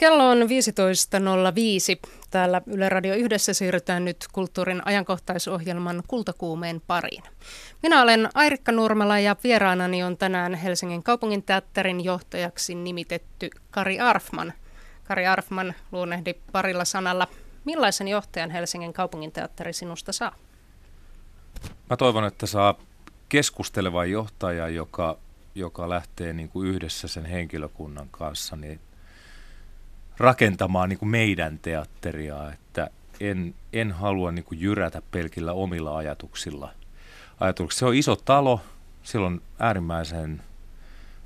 Kello on 15.05. Täällä Yle Radio Yhdessä siirrytään nyt kulttuurin ajankohtaisohjelman Kultakuumeen pariin. Minä olen Airikka Nurmala ja vieraanani on tänään Helsingin kaupungin teatterin johtajaksi nimitetty Kari Arfman. Kari Arfman luonnehdi parilla sanalla. Millaisen johtajan Helsingin kaupungin teatteri sinusta saa? Mä toivon, että saa keskustelevan johtajan, joka, joka lähtee niin kuin yhdessä sen henkilökunnan kanssa niin rakentamaan niin kuin meidän teatteria, että en, en halua niin kuin jyrätä pelkillä omilla ajatuksilla. ajatuksilla. Se on iso talo, sillä on äärimmäisen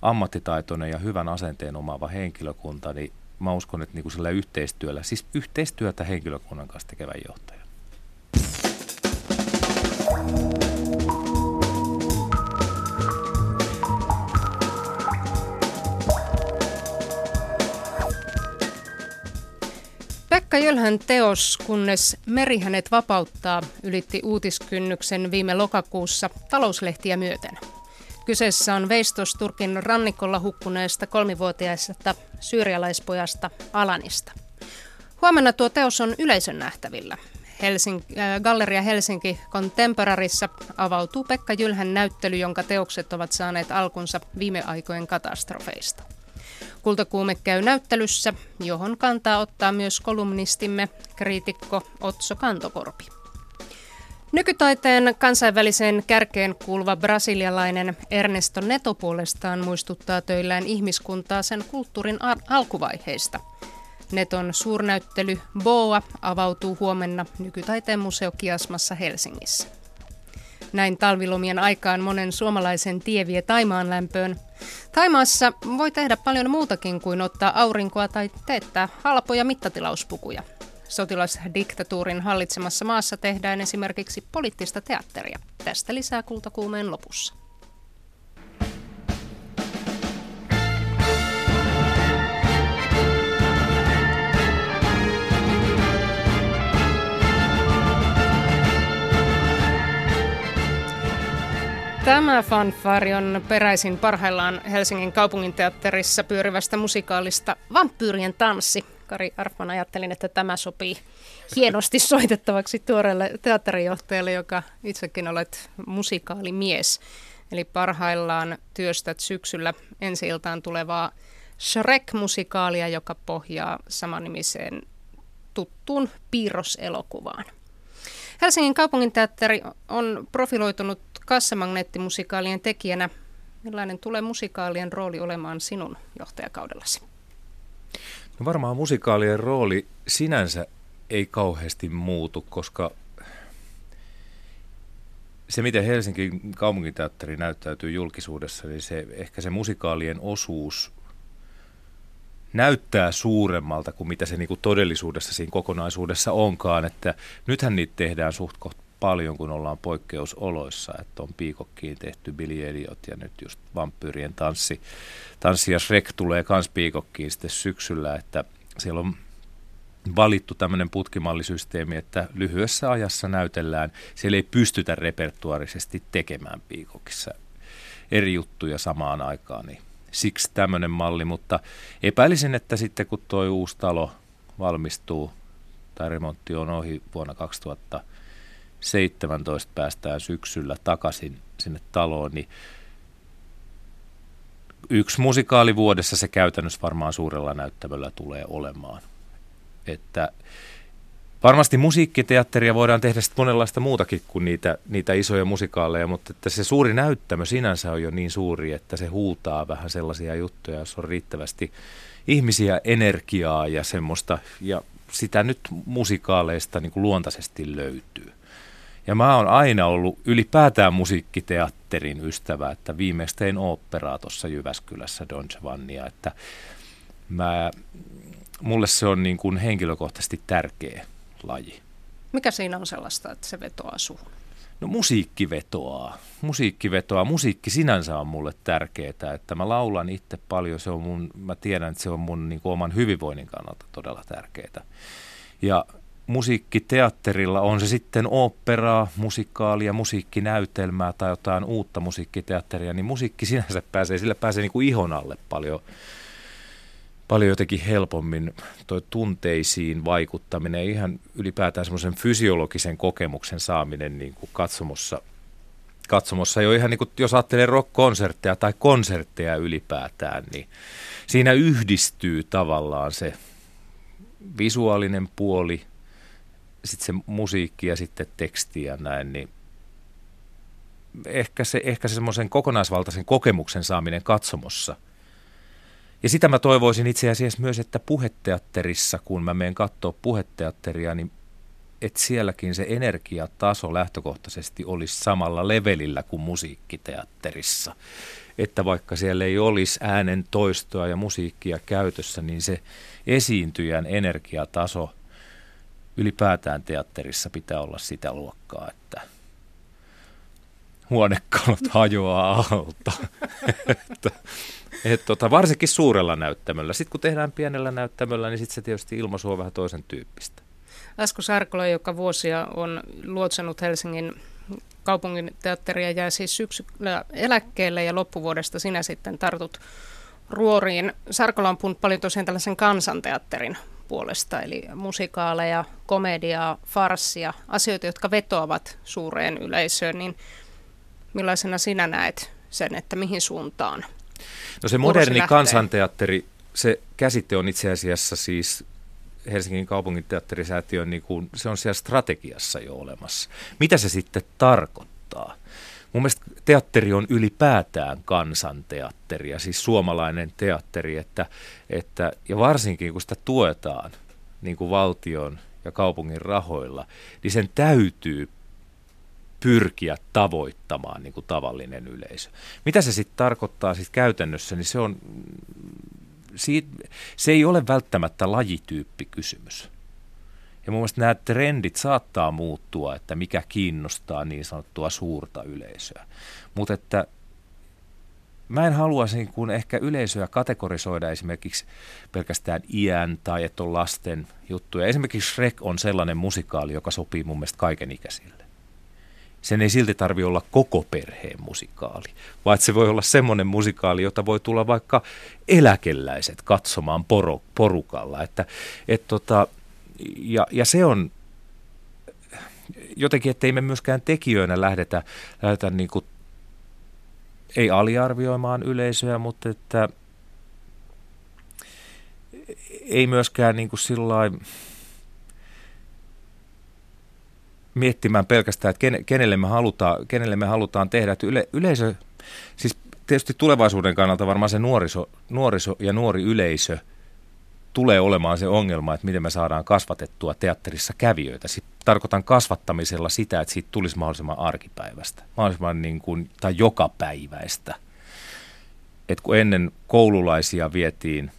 ammattitaitoinen ja hyvän asenteen omaava henkilökunta, niin mä uskon, että niin kuin sillä yhteistyöllä, siis yhteistyötä henkilökunnan kanssa tekevän johtaja. Pekka Jölhän teos, kunnes meri hänet vapauttaa, ylitti uutiskynnyksen viime lokakuussa talouslehtiä myöten. Kyseessä on veistos Turkin rannikolla hukkuneesta kolmivuotiaista syyrialaispojasta Alanista. Huomenna tuo teos on yleisön nähtävillä. Helsing- äh, Galleria Helsinki Contemporarissa avautuu Pekka Jylhän näyttely, jonka teokset ovat saaneet alkunsa viime aikojen katastrofeista. Kultakuume käy näyttelyssä, johon kantaa ottaa myös kolumnistimme, kriitikko Otso Kantokorpi. Nykytaiteen kansainväliseen kärkeen kuuluva brasilialainen Ernesto Neto puolestaan muistuttaa töillään ihmiskuntaa sen kulttuurin alkuvaiheista. Neton suurnäyttely Boa avautuu huomenna Nykytaiteen museo Kiasmassa Helsingissä. Näin talvilomien aikaan monen suomalaisen tie vie Taimaan lämpöön. Taimaassa voi tehdä paljon muutakin kuin ottaa aurinkoa tai teettää halpoja mittatilauspukuja. Sotilasdiktatuurin hallitsemassa maassa tehdään esimerkiksi poliittista teatteria. Tästä lisää kultakuumeen lopussa. Tämä fanfari on peräisin parhaillaan Helsingin kaupunginteatterissa pyörivästä musikaalista Vampyyrien tanssi. Kari Arfman ajattelin, että tämä sopii hienosti soitettavaksi tuoreelle teatterijohtajalle, joka itsekin olet musikaalimies. Eli parhaillaan työstät syksyllä ensi iltaan tulevaa Shrek-musikaalia, joka pohjaa samannimiseen tuttuun piirroselokuvaan. Helsingin kaupunginteatteri on profiloitunut kassamagneettimusikaalien tekijänä. Millainen tulee musikaalien rooli olemaan sinun johtajakaudellasi? No varmaan musikaalien rooli sinänsä ei kauheasti muutu, koska se, miten Helsingin kaupunginteatteri näyttäytyy julkisuudessa, niin se, ehkä se musikaalien osuus näyttää suuremmalta kuin mitä se niinku todellisuudessa siinä kokonaisuudessa onkaan. Että nythän niitä tehdään suht paljon, kun ollaan poikkeusoloissa, että on Piikokkiin tehty Billy Elliot ja nyt just Vampyyrien tanssi. Tanssi ja Shrek tulee kans Piikokkiin sitten syksyllä, että siellä on valittu tämmöinen putkimallisysteemi, että lyhyessä ajassa näytellään, siellä ei pystytä repertuaarisesti tekemään Piikokissa eri juttuja samaan aikaan, niin siksi tämmöinen malli, mutta epäilisin, että sitten kun tuo uusi talo valmistuu tai remontti on ohi vuonna 2000 17 päästään syksyllä takaisin sinne taloon, niin yksi musikaali vuodessa se käytännössä varmaan suurella näyttävöllä tulee olemaan. Että varmasti musiikkiteatteria voidaan tehdä sitten monenlaista muutakin kuin niitä, niitä isoja musikaaleja, mutta että se suuri näyttämö sinänsä on jo niin suuri, että se huutaa vähän sellaisia juttuja, jos on riittävästi ihmisiä, energiaa ja semmoista, ja sitä nyt musikaaleista niin kuin luontaisesti löytyy. Ja mä oon aina ollut ylipäätään musiikkiteatterin ystävä, että viimeksi tein oopperaa tuossa Jyväskylässä Don Giovannia, että mä, mulle se on niin kuin henkilökohtaisesti tärkeä laji. Mikä siinä on sellaista, että se vetoaa suhun? No musiikki vetoaa. Musiikki vetoaa. Musiikki sinänsä on mulle tärkeää, että mä laulan itse paljon. Se on mun, mä tiedän, että se on mun niin kuin oman hyvinvoinnin kannalta todella tärkeää. Ja musiikkiteatterilla, on se sitten oopperaa, musikaalia, musiikkinäytelmää tai jotain uutta musiikkiteatteria, niin musiikki sinänsä pääsee, sillä pääsee niin kuin ihon alle paljon, paljon jotenkin helpommin. Toi tunteisiin vaikuttaminen, ihan ylipäätään semmoisen fysiologisen kokemuksen saaminen niin kuin katsomossa, katsomossa jo ihan niin kuin, jos ajattelee rock-konsertteja tai konsertteja ylipäätään, niin siinä yhdistyy tavallaan se visuaalinen puoli, sitten se musiikki ja sitten teksti ja näin, niin ehkä se, ehkä se semmoisen kokonaisvaltaisen kokemuksen saaminen katsomossa. Ja sitä mä toivoisin itse asiassa myös, että puheteatterissa, kun mä menen katsoa puheteatteria, niin että sielläkin se energiataso lähtökohtaisesti olisi samalla levelillä kuin musiikkiteatterissa. Että vaikka siellä ei olisi äänen toistoa ja musiikkia käytössä, niin se esiintyjän energiataso ylipäätään teatterissa pitää olla sitä luokkaa, että huonekalot hajoaa alta. että, et tota, varsinkin suurella näyttämöllä. Sitten kun tehdään pienellä näyttämöllä, niin sitten se tietysti ilmaisu on vähän toisen tyyppistä. Asko Sarkola, joka vuosia on luotsanut Helsingin kaupungin teatteria, jää siis syksyllä eläkkeelle ja loppuvuodesta sinä sitten tartut ruoriin. Sarkola on puhunut paljon tosiaan tällaisen kansanteatterin puolesta, eli musikaaleja, komediaa, farssia, asioita, jotka vetoavat suureen yleisöön, niin millaisena sinä näet sen, että mihin suuntaan? No se moderni kansanteatteri, se käsite on itse asiassa siis Helsingin kaupunginteatterisäätiön, niin kuin, se on siellä strategiassa jo olemassa. Mitä se sitten tarkoittaa? Mun mielestä teatteri on ylipäätään kansanteatteria, siis suomalainen teatteri, että, että, ja varsinkin kun sitä tuetaan niin kuin valtion ja kaupungin rahoilla, niin sen täytyy pyrkiä tavoittamaan niin kuin tavallinen yleisö. Mitä se sitten tarkoittaa sit käytännössä, niin se on, siitä, se ei ole välttämättä lajityyppikysymys. Ja mun mielestä nämä trendit saattaa muuttua, että mikä kiinnostaa niin sanottua suurta yleisöä. Mutta että mä en haluaisi niin kuin ehkä yleisöä kategorisoida esimerkiksi pelkästään iän tai että on lasten juttuja. Esimerkiksi Shrek on sellainen musikaali, joka sopii mun mielestä kaikenikäisille. Sen ei silti tarvi olla koko perheen musikaali, vaan se voi olla semmoinen musikaali, jota voi tulla vaikka eläkeläiset katsomaan poro, porukalla. Että, et tota, ja, ja se on jotenkin, että ei me myöskään tekijöinä lähdetä, lähdetä niin kuin, ei aliarvioimaan yleisöä, mutta että ei myöskään niin kuin sillain, miettimään pelkästään, että kenelle me halutaan, kenelle me halutaan tehdä. Että yle, yleisö, siis tietysti tulevaisuuden kannalta varmaan se nuoriso, nuoriso ja nuori yleisö – tulee olemaan se ongelma, että miten me saadaan kasvatettua teatterissa kävijöitä. Sitten tarkoitan kasvattamisella sitä, että siitä tulisi mahdollisimman arkipäivästä, mahdollisimman niin kuin, tai jokapäiväistä. Et kun ennen koululaisia vietiin,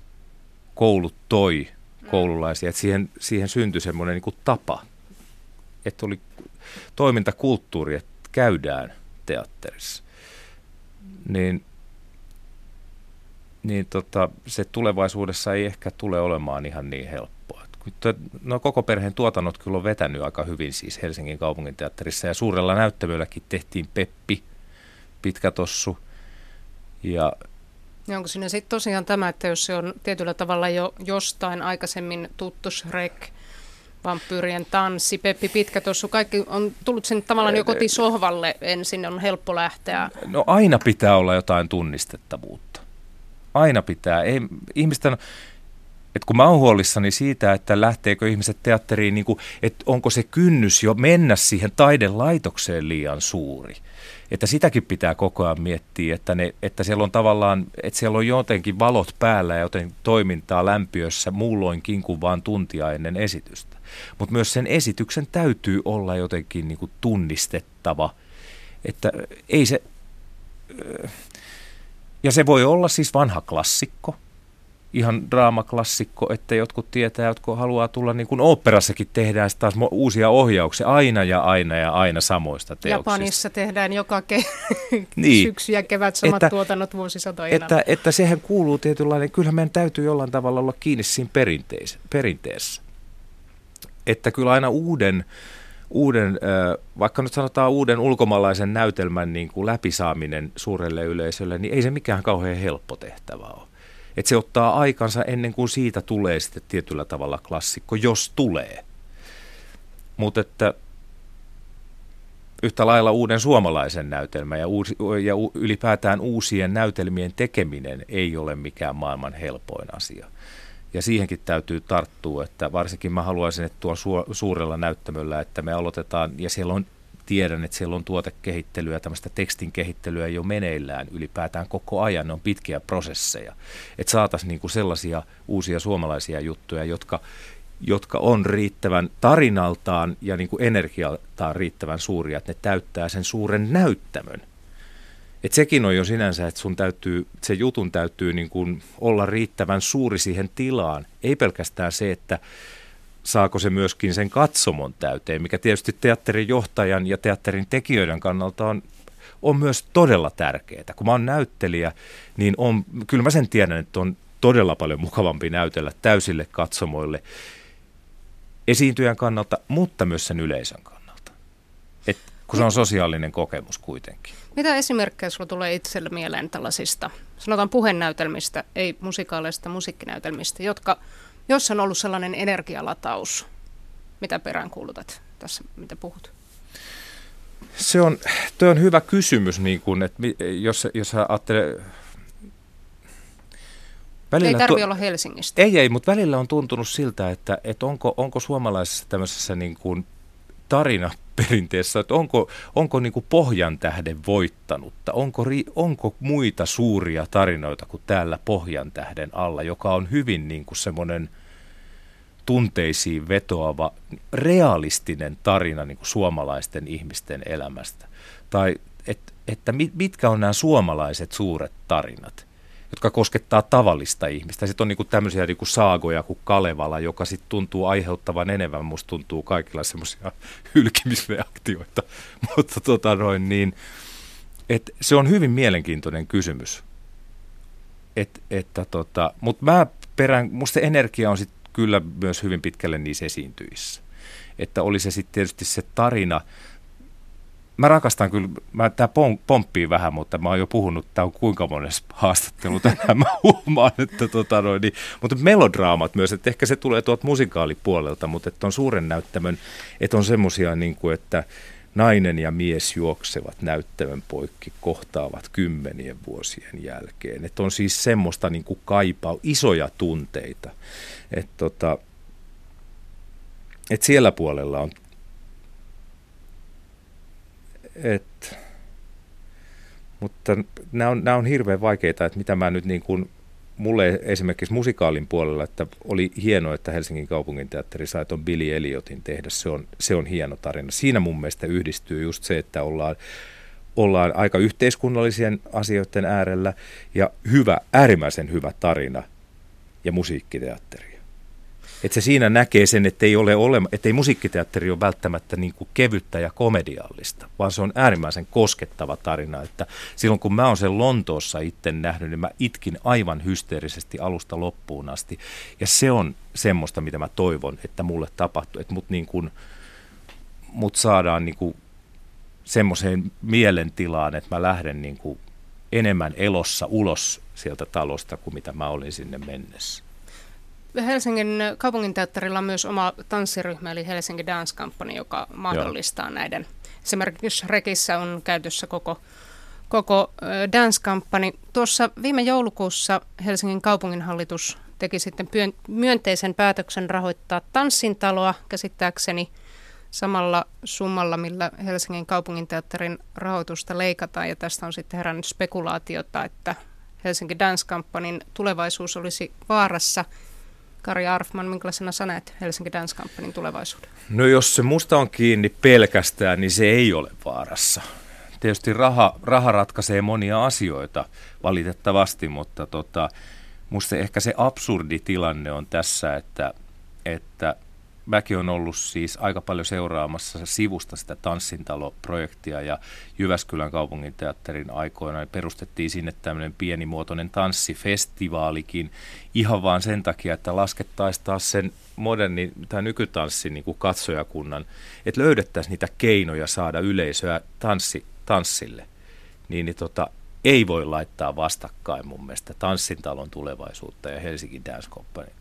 koulut toi koululaisia, että siihen, siihen syntyi semmoinen niin kuin tapa, että oli toimintakulttuuri, että käydään teatterissa. Niin niin tota, se tulevaisuudessa ei ehkä tule olemaan ihan niin helppoa. No koko perheen tuotannot kyllä on vetänyt aika hyvin siis Helsingin kaupunginteatterissa ja suurella näyttämölläkin tehtiin Peppi, Pitkä Tossu ja ja onko siinä sitten tosiaan tämä, että jos se on tietyllä tavalla jo jostain aikaisemmin tuttu Shrek, vampyyrien tanssi, Peppi Pitkä tuossa, kaikki on tullut sen tavallaan jo kotisohvalle ensin, on helppo lähteä. No aina pitää olla jotain tunnistettavuutta aina pitää. Ei, ihmisten, että kun mä oon huolissani siitä, että lähteekö ihmiset teatteriin, niin kuin, että onko se kynnys jo mennä siihen taidelaitokseen liian suuri. Että sitäkin pitää koko ajan miettiä, että, ne, että siellä on tavallaan, että siellä on jotenkin valot päällä ja joten toimintaa lämpiössä muulloinkin kuin vaan tuntia ennen esitystä. Mutta myös sen esityksen täytyy olla jotenkin niin kuin tunnistettava, että ei se... Ja se voi olla siis vanha klassikko, ihan draamaklassikko, että jotkut tietää, jotka haluaa tulla niin kuin oopperassakin tehdään taas uusia ohjauksia aina ja aina ja aina samoista teoksista. Japanissa tehdään joka ke- niin. syksy ja kevät samat että, tuotannot vuosisatoina. Että, että sehän kuuluu tietynlainen, kyllähän meidän täytyy jollain tavalla olla kiinni siinä perinteessä. Että kyllä aina uuden uuden, vaikka nyt sanotaan uuden ulkomaalaisen näytelmän niin kuin läpisaaminen suurelle yleisölle, niin ei se mikään kauhean helppo tehtävä ole. Että se ottaa aikansa ennen kuin siitä tulee sitten tietyllä tavalla klassikko, jos tulee. Mutta että yhtä lailla uuden suomalaisen näytelmän ja, uusi, ja ylipäätään uusien näytelmien tekeminen ei ole mikään maailman helpoin asia. Ja siihenkin täytyy tarttua, että varsinkin mä haluaisin, että tuolla suurella näyttämöllä, että me aloitetaan, ja siellä on, tiedän, että siellä on tuotekehittelyä, tämmöistä tekstin kehittelyä jo meneillään ylipäätään koko ajan, ne on pitkiä prosesseja. Että saataisiin niinku sellaisia uusia suomalaisia juttuja, jotka, jotka on riittävän tarinaltaan ja niin kuin energialtaan riittävän suuria, että ne täyttää sen suuren näyttämön. Et sekin on jo sinänsä, että sun täytyy, se jutun täytyy niin kuin olla riittävän suuri siihen tilaan. Ei pelkästään se, että saako se myöskin sen katsomon täyteen, mikä tietysti teatterin johtajan ja teatterin tekijöiden kannalta on, on myös todella tärkeää. Kun mä oon näyttelijä, niin on, kyllä mä sen tiedän, että on todella paljon mukavampi näytellä täysille katsomoille esiintyjän kannalta, mutta myös sen yleisön kannalta. Et, kun se on sosiaalinen kokemus kuitenkin. Mitä esimerkkejä sinulla tulee itselle mieleen tällaisista, sanotaan puhenäytelmistä, ei musikaaleista musiikkinäytelmistä, jotka, jos on ollut sellainen energialataus, mitä peräänkuulutat tässä, mitä puhut? Se on, tuo on hyvä kysymys, niin kun, että jos, jos ajattelee Välillä ei tarvitse tu- olla Helsingistä. Ei, ei, mutta välillä on tuntunut siltä, että, että onko, onko suomalaisessa tämmöisessä niin kuin tarinaperinteessä, että onko, onko niin kuin Pohjan tähden voittanutta, onko, onko muita suuria tarinoita kuin täällä Pohjan tähden alla, joka on hyvin niin kuin semmoinen tunteisiin vetoava, realistinen tarina niin kuin suomalaisten ihmisten elämästä. Tai et, että mitkä on nämä suomalaiset suuret tarinat jotka koskettaa tavallista ihmistä. Sitten on niin kuin tämmöisiä niin kuin saagoja kuin Kalevala, joka sitten tuntuu aiheuttavan enemmän. Musta tuntuu kaikilla semmoisia hylkimisreaktioita. Mutta tota noin, niin, et se on hyvin mielenkiintoinen kysymys. Et, että tota, Mutta mä perään, musta energia on sitten kyllä myös hyvin pitkälle niissä esiintyissä. Että oli se sitten tietysti se tarina, mä rakastan kyllä, mä, tää pomppii vähän, mutta mä oon jo puhunut, tää on kuinka monessa haastattelu tänään, mä huomaan, että tota noin, niin, mutta melodraamat myös, että ehkä se tulee tuolta musikaalipuolelta, mutta että on suuren näyttämön, että on semmosia niin kuin, että nainen ja mies juoksevat näyttämön poikki, kohtaavat kymmenien vuosien jälkeen. Että on siis semmoista niin kuin kaipaa, isoja tunteita. Että tota, et siellä puolella on et, mutta nämä on, nämä on hirveän vaikeita, että mitä mä nyt niin kuin, mulle esimerkiksi musikaalin puolella, että oli hienoa, että Helsingin kaupungin teatteri sai tuon Billy Elliotin tehdä. Se on, se on hieno tarina. Siinä mun mielestä yhdistyy just se, että ollaan, ollaan aika yhteiskunnallisien asioiden äärellä ja hyvä, äärimmäisen hyvä tarina ja musiikkiteatteri. Että se siinä näkee sen, että ei, ole olema, että ei musiikkiteatteri ole välttämättä niin kuin kevyttä ja komediallista, vaan se on äärimmäisen koskettava tarina. Että silloin kun mä oon sen Lontoossa itse nähnyt, niin mä itkin aivan hysteerisesti alusta loppuun asti. Ja se on semmoista, mitä mä toivon, että mulle tapahtuu. Että mut, niin kuin, mut saadaan niin kuin semmoiseen mielentilaan, että mä lähden niin kuin enemmän elossa ulos sieltä talosta kuin mitä mä olin sinne mennessä. Helsingin kaupunginteatterilla on myös oma tanssiryhmä, eli Helsinki Dance Company, joka mahdollistaa Joo. näiden. Esimerkiksi Rekissä on käytössä koko, koko Dance Company. Tuossa viime joulukuussa Helsingin kaupunginhallitus teki sitten myönteisen päätöksen rahoittaa tanssintaloa käsittääkseni samalla summalla, millä Helsingin kaupunginteatterin rahoitusta leikataan. Ja tästä on sitten herännyt spekulaatiota, että Helsinki Dance Companyn tulevaisuus olisi vaarassa – Kari Arfman, minkälaisena sä näet Helsinki Dance Companyn tulevaisuuden? No jos se musta on kiinni pelkästään, niin se ei ole vaarassa. Tietysti raha, raha ratkaisee monia asioita valitettavasti, mutta tota, musta ehkä se absurdi tilanne on tässä, että, että mäkin on ollut siis aika paljon seuraamassa sivusta sitä tanssintalo-projektia ja Jyväskylän kaupunginteatterin aikoina perustettiin sinne tämmöinen pienimuotoinen tanssifestivaalikin ihan vaan sen takia, että laskettaisiin taas sen moderni tai nykytanssin niin kuin katsojakunnan, että löydettäisiin niitä keinoja saada yleisöä tanssi, tanssille. Niin, niin tota, ei voi laittaa vastakkain mun mielestä Tanssin talon tulevaisuutta ja Helsingin Dance Company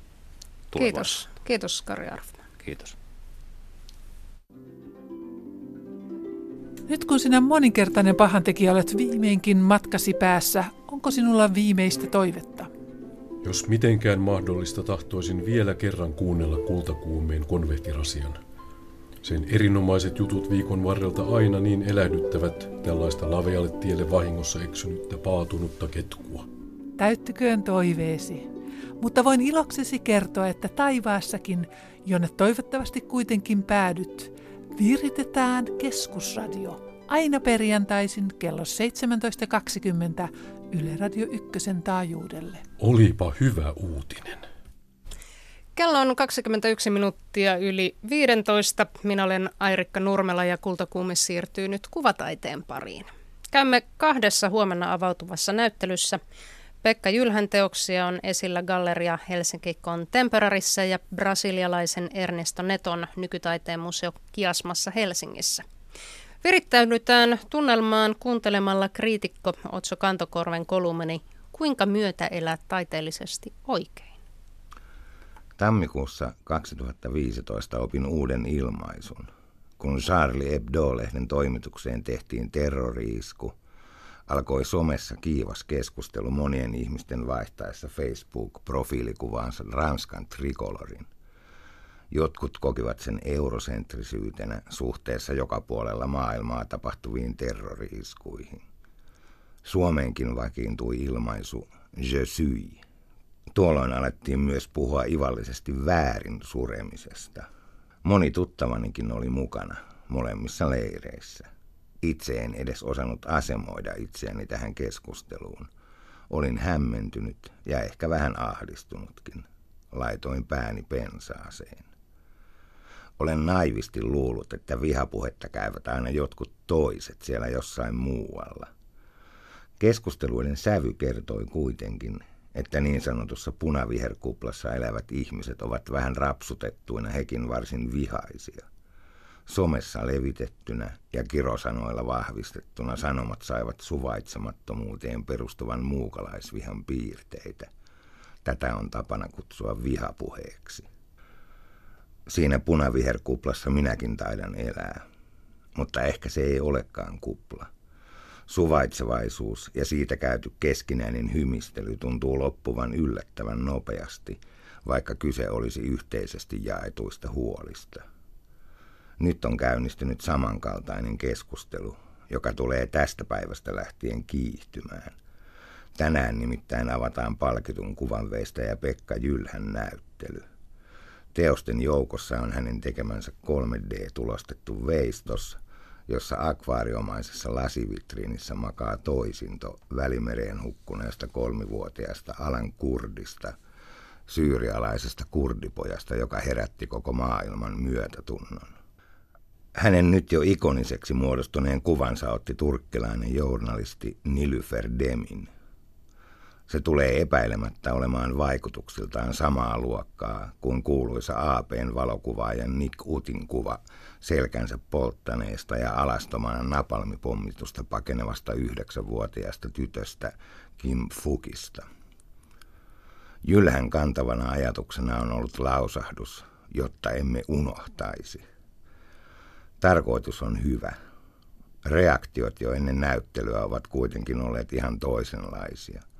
Kiitos. Kiitos Kari Arfman. Kiitos. Nyt kun sinä moninkertainen pahantekijä olet viimeinkin matkasi päässä, onko sinulla viimeistä toivetta? Jos mitenkään mahdollista, tahtoisin vielä kerran kuunnella kultakuumeen konvehtirasian. Sen erinomaiset jutut viikon varrelta aina niin elähdyttävät tällaista lavealle tielle vahingossa eksynyttä paatunutta ketkua. Täyttyköön toiveesi. Mutta voin iloksesi kertoa, että taivaassakin, jonne toivottavasti kuitenkin päädyt, viritetään keskusradio. Aina perjantaisin kello 17.20 Yle Radio 1 taajuudelle. Olipa hyvä uutinen. Kello on 21 minuuttia yli 15. Minä olen Airikka Nurmela ja Kultakuume siirtyy nyt kuvataiteen pariin. Käymme kahdessa huomenna avautuvassa näyttelyssä. Pekka Jylhän teoksia on esillä Galleria Helsinki Contemporarissa ja brasilialaisen Ernesto Neton nykytaiteen museo Kiasmassa Helsingissä. Virittäydytään tunnelmaan kuuntelemalla kriitikko Otso Kantokorven kolumeni Kuinka myötä elää taiteellisesti oikein? Tammikuussa 2015 opin uuden ilmaisun. Kun Charlie Hebdo-lehden toimitukseen tehtiin terroriisku, alkoi somessa kiivas keskustelu monien ihmisten vaihtaessa Facebook-profiilikuvaansa Ranskan trikolorin. Jotkut kokivat sen eurosentrisyytenä suhteessa joka puolella maailmaa tapahtuviin terroriiskuihin. Suomeenkin vakiintui ilmaisu Je suis. Tuolloin alettiin myös puhua ivallisesti väärin suremisesta. Moni tuttavanikin oli mukana molemmissa leireissä. Itse en edes osannut asemoida itseäni tähän keskusteluun. Olin hämmentynyt ja ehkä vähän ahdistunutkin. Laitoin pääni pensaaseen. Olen naivisti luullut, että vihapuhetta käyvät aina jotkut toiset siellä jossain muualla. Keskusteluiden sävy kertoi kuitenkin, että niin sanotussa punaviherkuplassa elävät ihmiset ovat vähän rapsutettuina hekin varsin vihaisia. Somessa levitettynä ja kirosanoilla vahvistettuna sanomat saivat suvaitsemattomuuteen perustuvan muukalaisvihan piirteitä. Tätä on tapana kutsua vihapuheeksi. Siinä punaviherkuplassa minäkin taidan elää, mutta ehkä se ei olekaan kupla. Suvaitsevaisuus ja siitä käyty keskinäinen hymistely tuntuu loppuvan yllättävän nopeasti, vaikka kyse olisi yhteisesti jaetuista huolista. Nyt on käynnistynyt samankaltainen keskustelu, joka tulee tästä päivästä lähtien kiihtymään. Tänään nimittäin avataan palkitun kuvanveistäjä Pekka Jylhän näyttely. Teosten joukossa on hänen tekemänsä 3D-tulostettu veistos, jossa akvaariomaisessa lasivitriinissä makaa toisinto välimereen hukkuneesta kolmivuotiaasta Alan Kurdista, syyrialaisesta kurdipojasta, joka herätti koko maailman myötätunnon. Hänen nyt jo ikoniseksi muodostuneen kuvansa otti turkkilainen journalisti Nilyfer Demin. Se tulee epäilemättä olemaan vaikutuksiltaan samaa luokkaa kuin kuuluisa APn valokuvaajan Nick Utin kuva selkänsä polttaneesta ja alastomana napalmipommitusta pakenevasta yhdeksänvuotiaasta tytöstä Kim Fukista. Jylhän kantavana ajatuksena on ollut lausahdus, jotta emme unohtaisi. Tarkoitus on hyvä. Reaktiot jo ennen näyttelyä ovat kuitenkin olleet ihan toisenlaisia –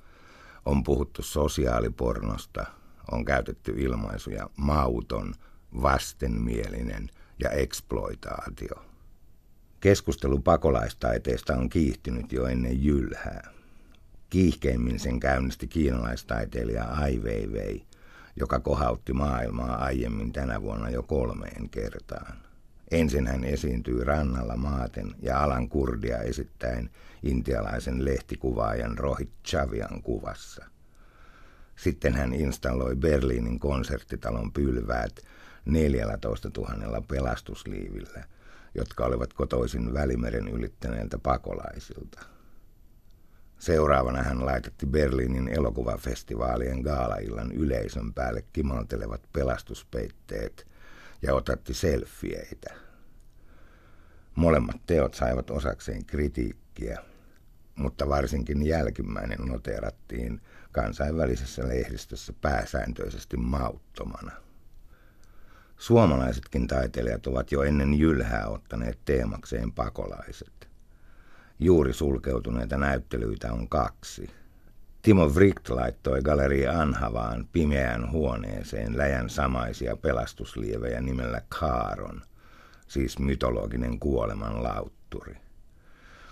on puhuttu sosiaalipornosta, on käytetty ilmaisuja mauton, vastenmielinen ja eksploitaatio. Keskustelu pakolaistaiteesta on kiihtynyt jo ennen jylhää. Kiihkeimmin sen käynnisti kiinalaistaiteilija Ai Weiwei, joka kohautti maailmaa aiemmin tänä vuonna jo kolmeen kertaan. Ensin hän esiintyi rannalla maaten ja alan kurdia esittäen intialaisen lehtikuvaajan Rohit Chavian kuvassa. Sitten hän installoi Berliinin konserttitalon pylväät 14 000 pelastusliivillä, jotka olivat kotoisin Välimeren ylittäneiltä pakolaisilta. Seuraavana hän laitetti Berliinin elokuvafestivaalien gaalaillan yleisön päälle kimaltelevat pelastuspeitteet ja otatti selfieitä. Molemmat teot saivat osakseen kritiikkiä, mutta varsinkin jälkimmäinen noteerattiin kansainvälisessä lehdistössä pääsääntöisesti mauttomana. Suomalaisetkin taiteilijat ovat jo ennen jylhää ottaneet teemakseen pakolaiset. Juuri sulkeutuneita näyttelyitä on kaksi. Timo Vricht laittoi Galleria Anhavaan pimeään huoneeseen läjän samaisia pelastuslievejä nimellä Kaaron, siis mytologinen kuoleman lautturi.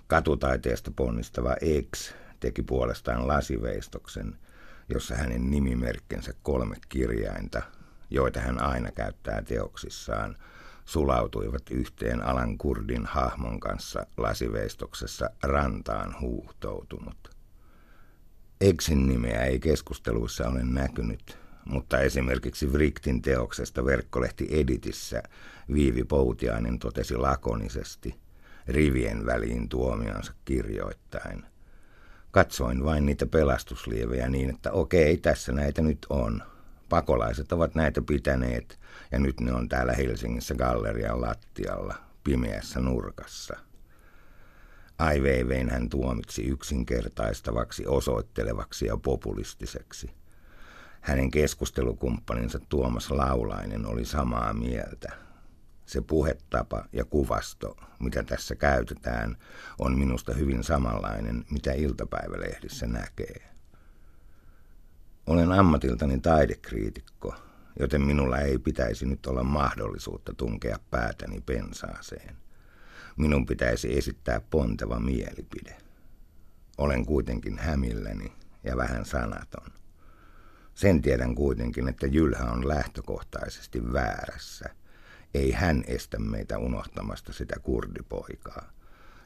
Katutaiteesta ponnistava X teki puolestaan lasiveistoksen, jossa hänen nimimerkkensä kolme kirjainta, joita hän aina käyttää teoksissaan, sulautuivat yhteen Alan Kurdin hahmon kanssa lasiveistoksessa rantaan huuhtoutunut. Exin nimeä ei keskusteluissa ole näkynyt, mutta esimerkiksi Vriktin teoksesta verkkolehti Editissä Viivi Poutiainen totesi lakonisesti, rivien väliin tuomionsa kirjoittain. Katsoin vain niitä pelastuslievejä niin, että okei, tässä näitä nyt on. Pakolaiset ovat näitä pitäneet ja nyt ne on täällä Helsingissä gallerian lattialla, pimeässä nurkassa. Ai hän tuomitsi yksinkertaistavaksi, osoittelevaksi ja populistiseksi. Hänen keskustelukumppaninsa Tuomas Laulainen oli samaa mieltä. Se puhetapa ja kuvasto, mitä tässä käytetään, on minusta hyvin samanlainen, mitä iltapäivälehdissä näkee. Olen ammatiltani taidekriitikko, joten minulla ei pitäisi nyt olla mahdollisuutta tunkea päätäni pensaaseen. Minun pitäisi esittää ponteva mielipide. Olen kuitenkin hämilläni ja vähän sanaton. Sen tiedän kuitenkin, että Jylhä on lähtökohtaisesti väärässä – ei hän estä meitä unohtamasta sitä kurdipoikaa.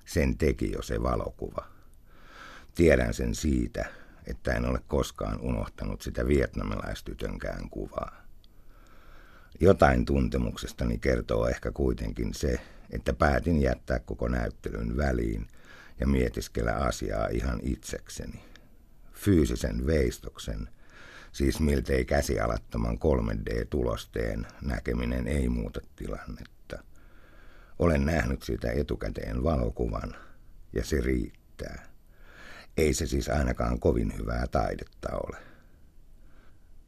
Sen teki jo se valokuva. Tiedän sen siitä, että en ole koskaan unohtanut sitä vietnamilaistytönkään kuvaa. Jotain tuntemuksestani kertoo ehkä kuitenkin se, että päätin jättää koko näyttelyn väliin ja mietiskellä asiaa ihan itsekseni. Fyysisen veistoksen Siis miltei käsialattoman 3D-tulosteen näkeminen ei muuta tilannetta. Olen nähnyt sitä etukäteen valokuvan ja se riittää. Ei se siis ainakaan kovin hyvää taidetta ole.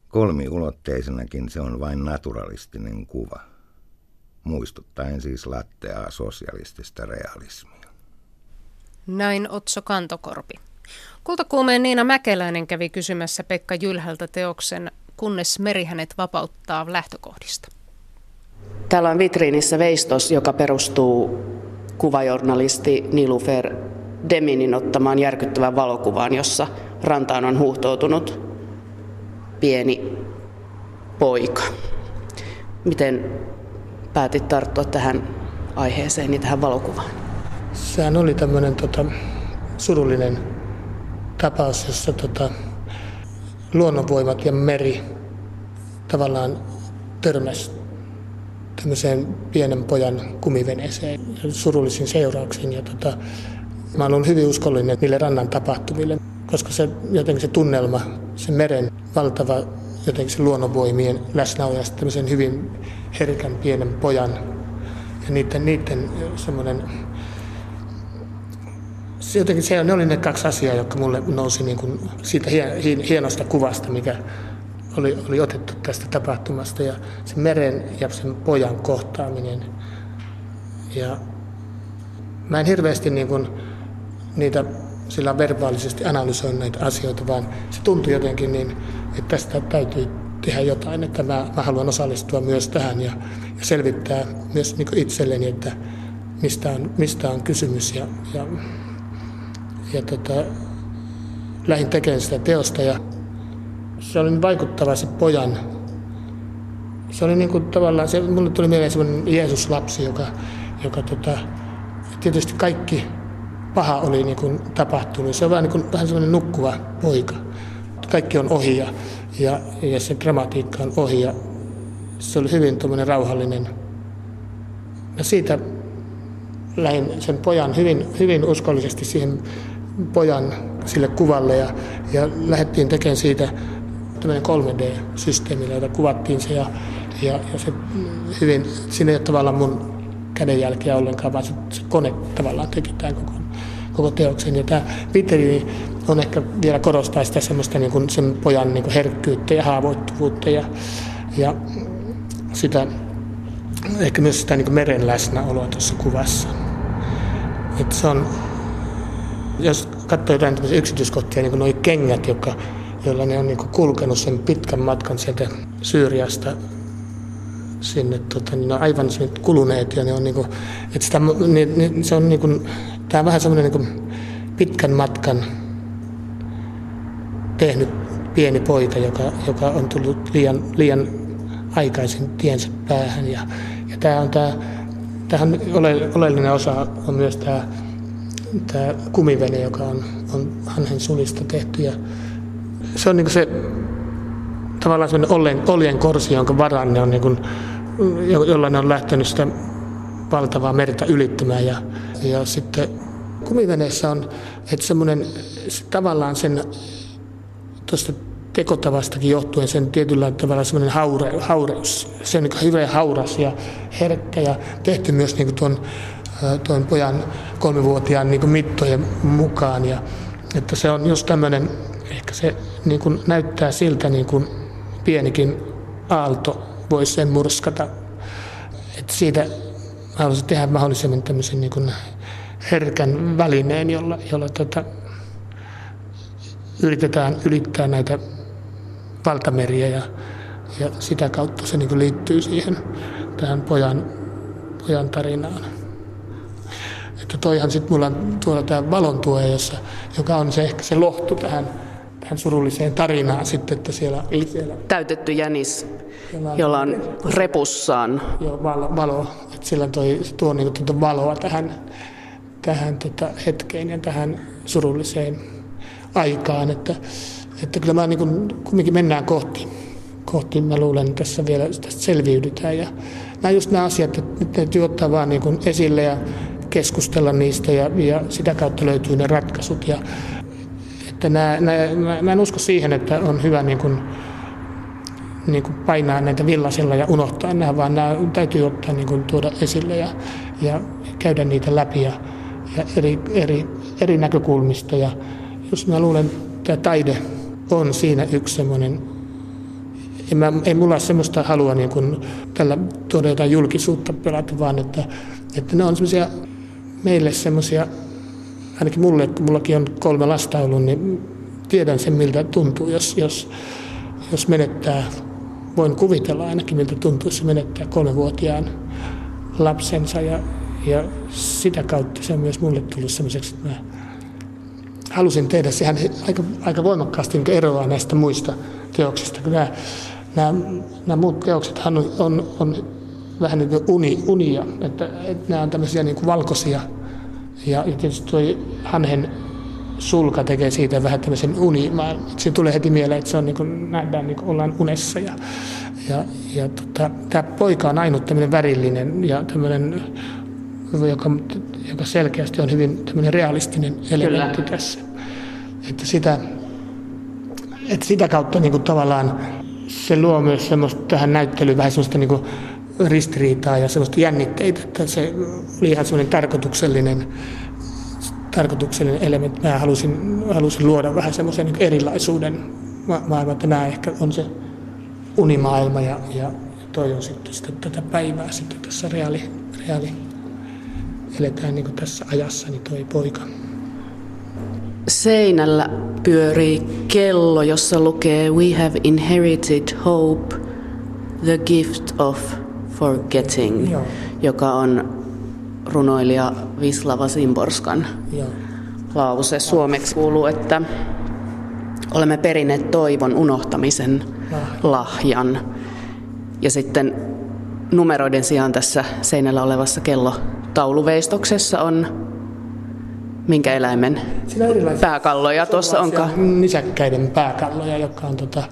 Kolmiulotteisenakin se on vain naturalistinen kuva, muistuttaen siis latteaa sosialistista realismia. Näin Otso Kantokorpi. Kultakuumeen Niina Mäkeläinen kävi kysymässä Pekka Jylhältä teoksen Kunnes meri hänet vapauttaa lähtökohdista. Täällä on vitriinissä veistos, joka perustuu kuvajournalisti Nilufer Deminin ottamaan järkyttävän valokuvaan, jossa rantaan on huuhtoutunut pieni poika. Miten päätit tarttua tähän aiheeseen ja tähän valokuvaan? Sehän oli tämmöinen tota, surullinen tapaus, jossa tota, luonnonvoimat ja meri tavallaan törmäsi tämmöiseen pienen pojan kumiveneeseen surullisin seurauksin. Ja tota, mä olen hyvin uskollinen niille rannan tapahtumille, koska se, jotenkin se tunnelma, se meren valtava jotenkin se luonnonvoimien läsnäolo ja tämmöisen hyvin herkän pienen pojan ja niiden, niiden semmoinen se jotenkin se, ne oli ne kaksi asiaa, jotka mulle nousi niin kuin siitä hienosta kuvasta, mikä oli, oli otettu tästä tapahtumasta. Ja se meren ja sen pojan kohtaaminen. Ja mä en hirveästi niin kuin niitä sillä verbaalisesti analysoin näitä asioita, vaan se tuntui jotenkin niin, että tästä täytyy tehdä jotain, että mä, mä haluan osallistua myös tähän ja, ja selvittää myös niin itselleni, että mistä on, mistä on kysymys ja, ja ja tota, lähdin tekemään sitä teosta ja se oli vaikuttava se pojan. Se oli niin kuin tavallaan, se, mulle tuli mieleen semmoinen Jeesus-lapsi, joka, joka tota, tietysti kaikki paha oli niin kuin tapahtunut. Se on vähän, niin kuin, vähän semmoinen nukkuva poika. Kaikki on ohi ja, ja, ja se dramatiikka on ohi ja se oli hyvin rauhallinen. Ja siitä lähdin sen pojan hyvin, hyvin uskollisesti siihen pojan sille kuvalle ja, ja lähdettiin tekemään siitä tämmöinen 3D-systeemillä, jota kuvattiin se ja, ja, ja se hyvin, siinä ei ole tavallaan mun kädenjälkeä ollenkaan, vaan se, se kone tavallaan teki tämän koko, koko teoksen. Ja tämä vitriini on ehkä vielä korostaa sitä semmoista niin kuin sen pojan niin kuin herkkyyttä ja haavoittuvuutta ja, ja sitä, ehkä myös sitä niin kuin meren läsnäoloa tuossa kuvassa. Et se on, jos katsoo jotain yksityiskohtia, niin kuin nuo kengät, jotka, joilla ne on niin kuin kulkenut sen pitkän matkan sieltä Syyriasta sinne, tota, niin aivan kuluneet ja ne on niin kuin, että sitä, niin, niin, se on niin kuin, tämä on vähän semmoinen niin pitkän matkan tehnyt pieni poika, joka, joka on tullut liian, liian aikaisin tiensä päähän. Ja, ja tämä on tämä, tähän ole, oleellinen osa on myös tämä, tämä kumivene, joka on, on hanhen sulista tehty. Ja se on niin se tavallaan semmoinen oljen, oljen korsi, jonka varan ne on niin kuin, jolla ne on lähtenyt sitä valtavaa merta ylittämään. Ja, ja sitten kumiveneessä on, että semmoinen tavallaan sen tuosta tekotavastakin johtuen sen tietyllä tavalla semmoinen haure, haureus. Se on niin hyvin hauras ja herkkä ja tehty myös niin tuon, tuon pojan kolmivuotiaan niin mittojen mukaan. Ja, että se on just tämmöinen, ehkä se niin näyttää siltä niin kuin pienikin aalto voisi sen murskata. Että siitä haluaisin tehdä mahdollisimman tämmöisen niin herkän välineen, jolla, jolla tota, yritetään ylittää näitä valtameriä ja, ja sitä kautta se niin liittyy siihen tähän pojan, pojan tarinaan. Että toihan sitten mulla on tuolla tämä valontuoja, jossa, joka on se ehkä se lohtu tähän, tähän surulliseen tarinaan sitten, että siellä... siellä Täytetty jänis, jolla on, jolla on repussaan. Joo, valo, valo että sillä toi, se tuo niin tuota valoa tähän, tähän tota hetkeen ja tähän surulliseen aikaan. Että, että kyllä mä niin kuin, kumminkin mennään kohti, kohti, mä luulen, että tässä vielä tästä selviydytään. Ja nämä just nämä asiat, että nyt täytyy ottaa vaan niin kuin esille ja keskustella niistä ja, ja sitä kautta löytyy ne ratkaisut. Ja, että nämä, nämä, mä, en usko siihen, että on hyvä niin kuin, niin kuin painaa näitä villasilla ja unohtaa nämä, vaan nämä täytyy ottaa niin kuin tuoda esille ja, ja käydä niitä läpi ja, ja eri, eri, eri näkökulmista. Ja jos mä luulen, että taide on siinä yksi semmoinen, ei, mä, ei mulla ole semmoista halua niin kuin tällä tuoda jotain julkisuutta pelata, vaan että, että ne on semmoisia meille semmoisia, ainakin mulle, kun mullakin on kolme lasta ollut, niin tiedän sen, miltä tuntuu, jos, jos, jos menettää voin kuvitella ainakin, miltä tuntuu, se menettää kolmevuotiaan lapsensa ja, ja sitä kautta se on myös mulle tullut sellaiseksi, että mä halusin tehdä, sehän aika, aika voimakkaasti niin eroaa näistä muista teoksista. Kun nämä, nämä, nämä muut teoksethan on, on, on vähän niin kuin uni, unia, että, että nämä on tämmöisiä niin kuin valkoisia ja, ja tietysti tuo hanhen sulka tekee siitä vähän tämmöisen unimaailman. Siinä tulee heti mieleen, että se on niin kuin, nähdään niin kuin ollaan unessa. Ja, ja, ja tota, tämä poika on ainut tämmöinen värillinen ja tämmöinen, joka, joka selkeästi on hyvin tämmöinen realistinen elementti Kyllä. tässä. Että sitä, että sitä kautta niin kuin tavallaan se luo myös semmoista tähän näyttelyyn vähän semmoista niin kuin ristiriitaa ja semmoista jännitteitä, että se oli ihan semmoinen tarkoituksellinen tarkoituksellinen elementti. Mä halusin, halusin luoda vähän semmoisen niin erilaisuuden ma- maailman, että nämä ehkä on se unimaailma ja, ja toi on sitten sitä, tätä päivää sitten tässä reaali, reaali eletään niin tässä ajassa, niin toi poika. Seinällä pyörii kello, jossa lukee We have inherited hope, the gift of forgetting, Joo. joka on runoilija Vislava Simborskan Joo. lause. Suomeksi kuuluu, että olemme perineet toivon unohtamisen lahjan. Ja sitten numeroiden sijaan tässä seinällä olevassa kellotauluveistoksessa on minkä eläimen pääkalloja tuossa onkaan? Nisäkkäiden pääkalloja, jotka on tota,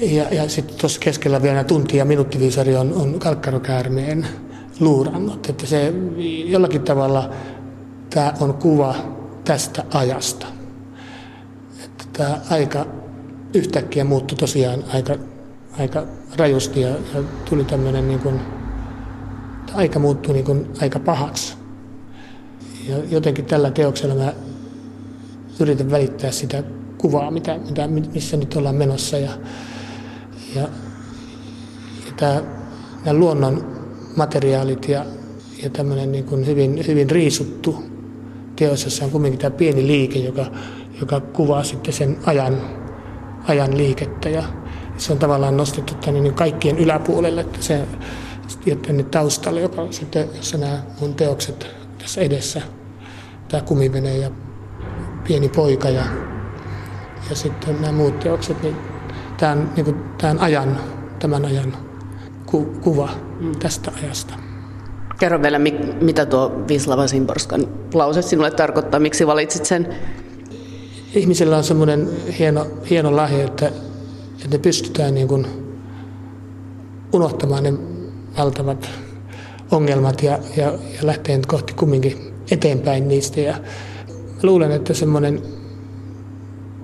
ja, ja sitten tuossa keskellä vielä tunti- ja minuuttiviisari on, on kalkkarokäärmeen luurannut. Että se jollakin tavalla tämä on kuva tästä ajasta. Että tämä aika yhtäkkiä muuttui tosiaan aika, aika rajusti ja, ja tuli tämmöinen niin kuin, aika muuttui niin kuin aika pahaksi. ja jotenkin tällä teoksella mä yritän välittää sitä kuvaa, mitä, mitä, missä nyt ollaan menossa. Ja, ja, ja tämä, nämä luonnon materiaalit ja, ja tämmöinen niin kuin hyvin, hyvin riisuttu teos, jossa on kuitenkin tämä pieni liike, joka, joka kuvaa sitten sen ajan, ajan liikettä. Ja se on tavallaan nostettu tänne niin kaikkien yläpuolelle, että se ja tänne taustalle, joka on sitten, jossa nämä mun teokset tässä edessä, tämä kumivene ja pieni poika ja, ja sitten nämä muut teokset, niin tämä on, niin kuin, tämä on ajan, tämän ajan ku, kuva mm. tästä ajasta. Kerro vielä, mitä tuo Vislava Simborskan lause sinulle tarkoittaa, miksi valitsit sen? Ihmisellä on semmoinen hieno, hieno lahja, että, että ne pystytään niin kuin unohtamaan ne valtavat ongelmat ja, ja, ja lähtee kohti kumminkin eteenpäin niistä. Ja luulen, että semmoinen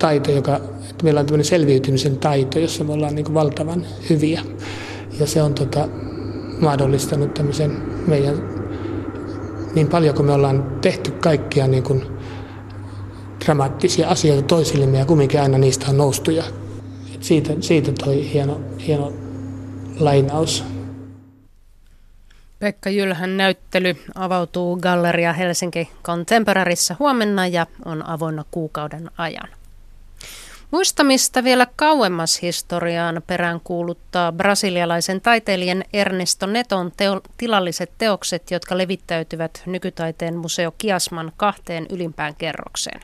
taito, joka, että meillä on tämmöinen selviytymisen taito, jossa me ollaan niin valtavan hyviä. Ja se on tota, mahdollistanut tämmöisen meidän, niin paljon kuin me ollaan tehty kaikkia niin kuin dramaattisia asioita toisillemme ja kumminkin aina niistä on noustu. Ja siitä, siitä toi hieno, hieno lainaus. Pekka Jylhän näyttely avautuu Galleria Helsinki Contemporarissa huomenna ja on avoinna kuukauden ajan. Muistamista vielä kauemmas historiaan perään kuuluttaa brasilialaisen taiteilijan Ernesto Neton teo- tilalliset teokset, jotka levittäytyvät nykytaiteen museo Kiasman kahteen ylimpään kerrokseen.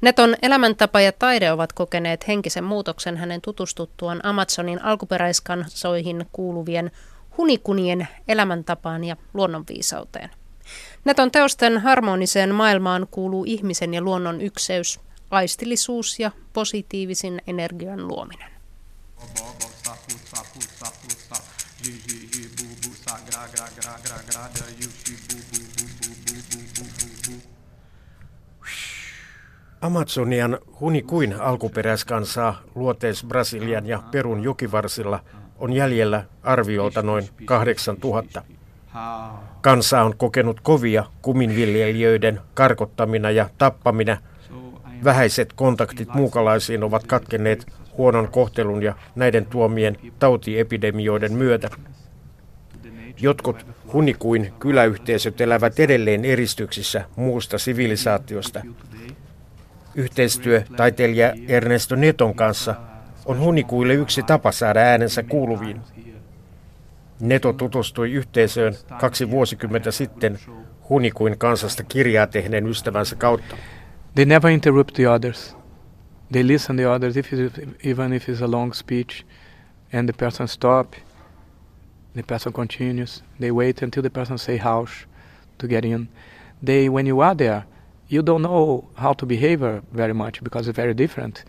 Neton elämäntapa ja taide ovat kokeneet henkisen muutoksen hänen tutustuttuaan Amazonin alkuperäiskansoihin kuuluvien hunikunien elämäntapaan ja luonnonviisauteen. Neton teosten harmoniseen maailmaan kuuluu ihmisen ja luonnon ykseys, aistillisuus ja positiivisen energian luominen. Amazonian hunikuin alkuperäiskansaa luoteis Brasilian ja Perun jokivarsilla on jäljellä arviolta noin 8000. Kansa on kokenut kovia kuminviljelijöiden karkottamina ja tappamina – Vähäiset kontaktit muukalaisiin ovat katkenneet huonon kohtelun ja näiden tuomien tautiepidemioiden myötä. Jotkut hunikuin kyläyhteisöt elävät edelleen eristyksissä muusta sivilisaatiosta. Yhteistyö taiteilija Ernesto Neton kanssa on hunikuille yksi tapa saada äänensä kuuluviin. Neto tutustui yhteisöön kaksi vuosikymmentä sitten hunikuin kansasta kirjaa tehneen ystävänsä kautta. They never interrupt the others. They listen the others, if even if it's a long speech, and the person stop, the person continues. They wait until the person say house to get in. They, when you are there, you don't know how to behave er very much because it's very different.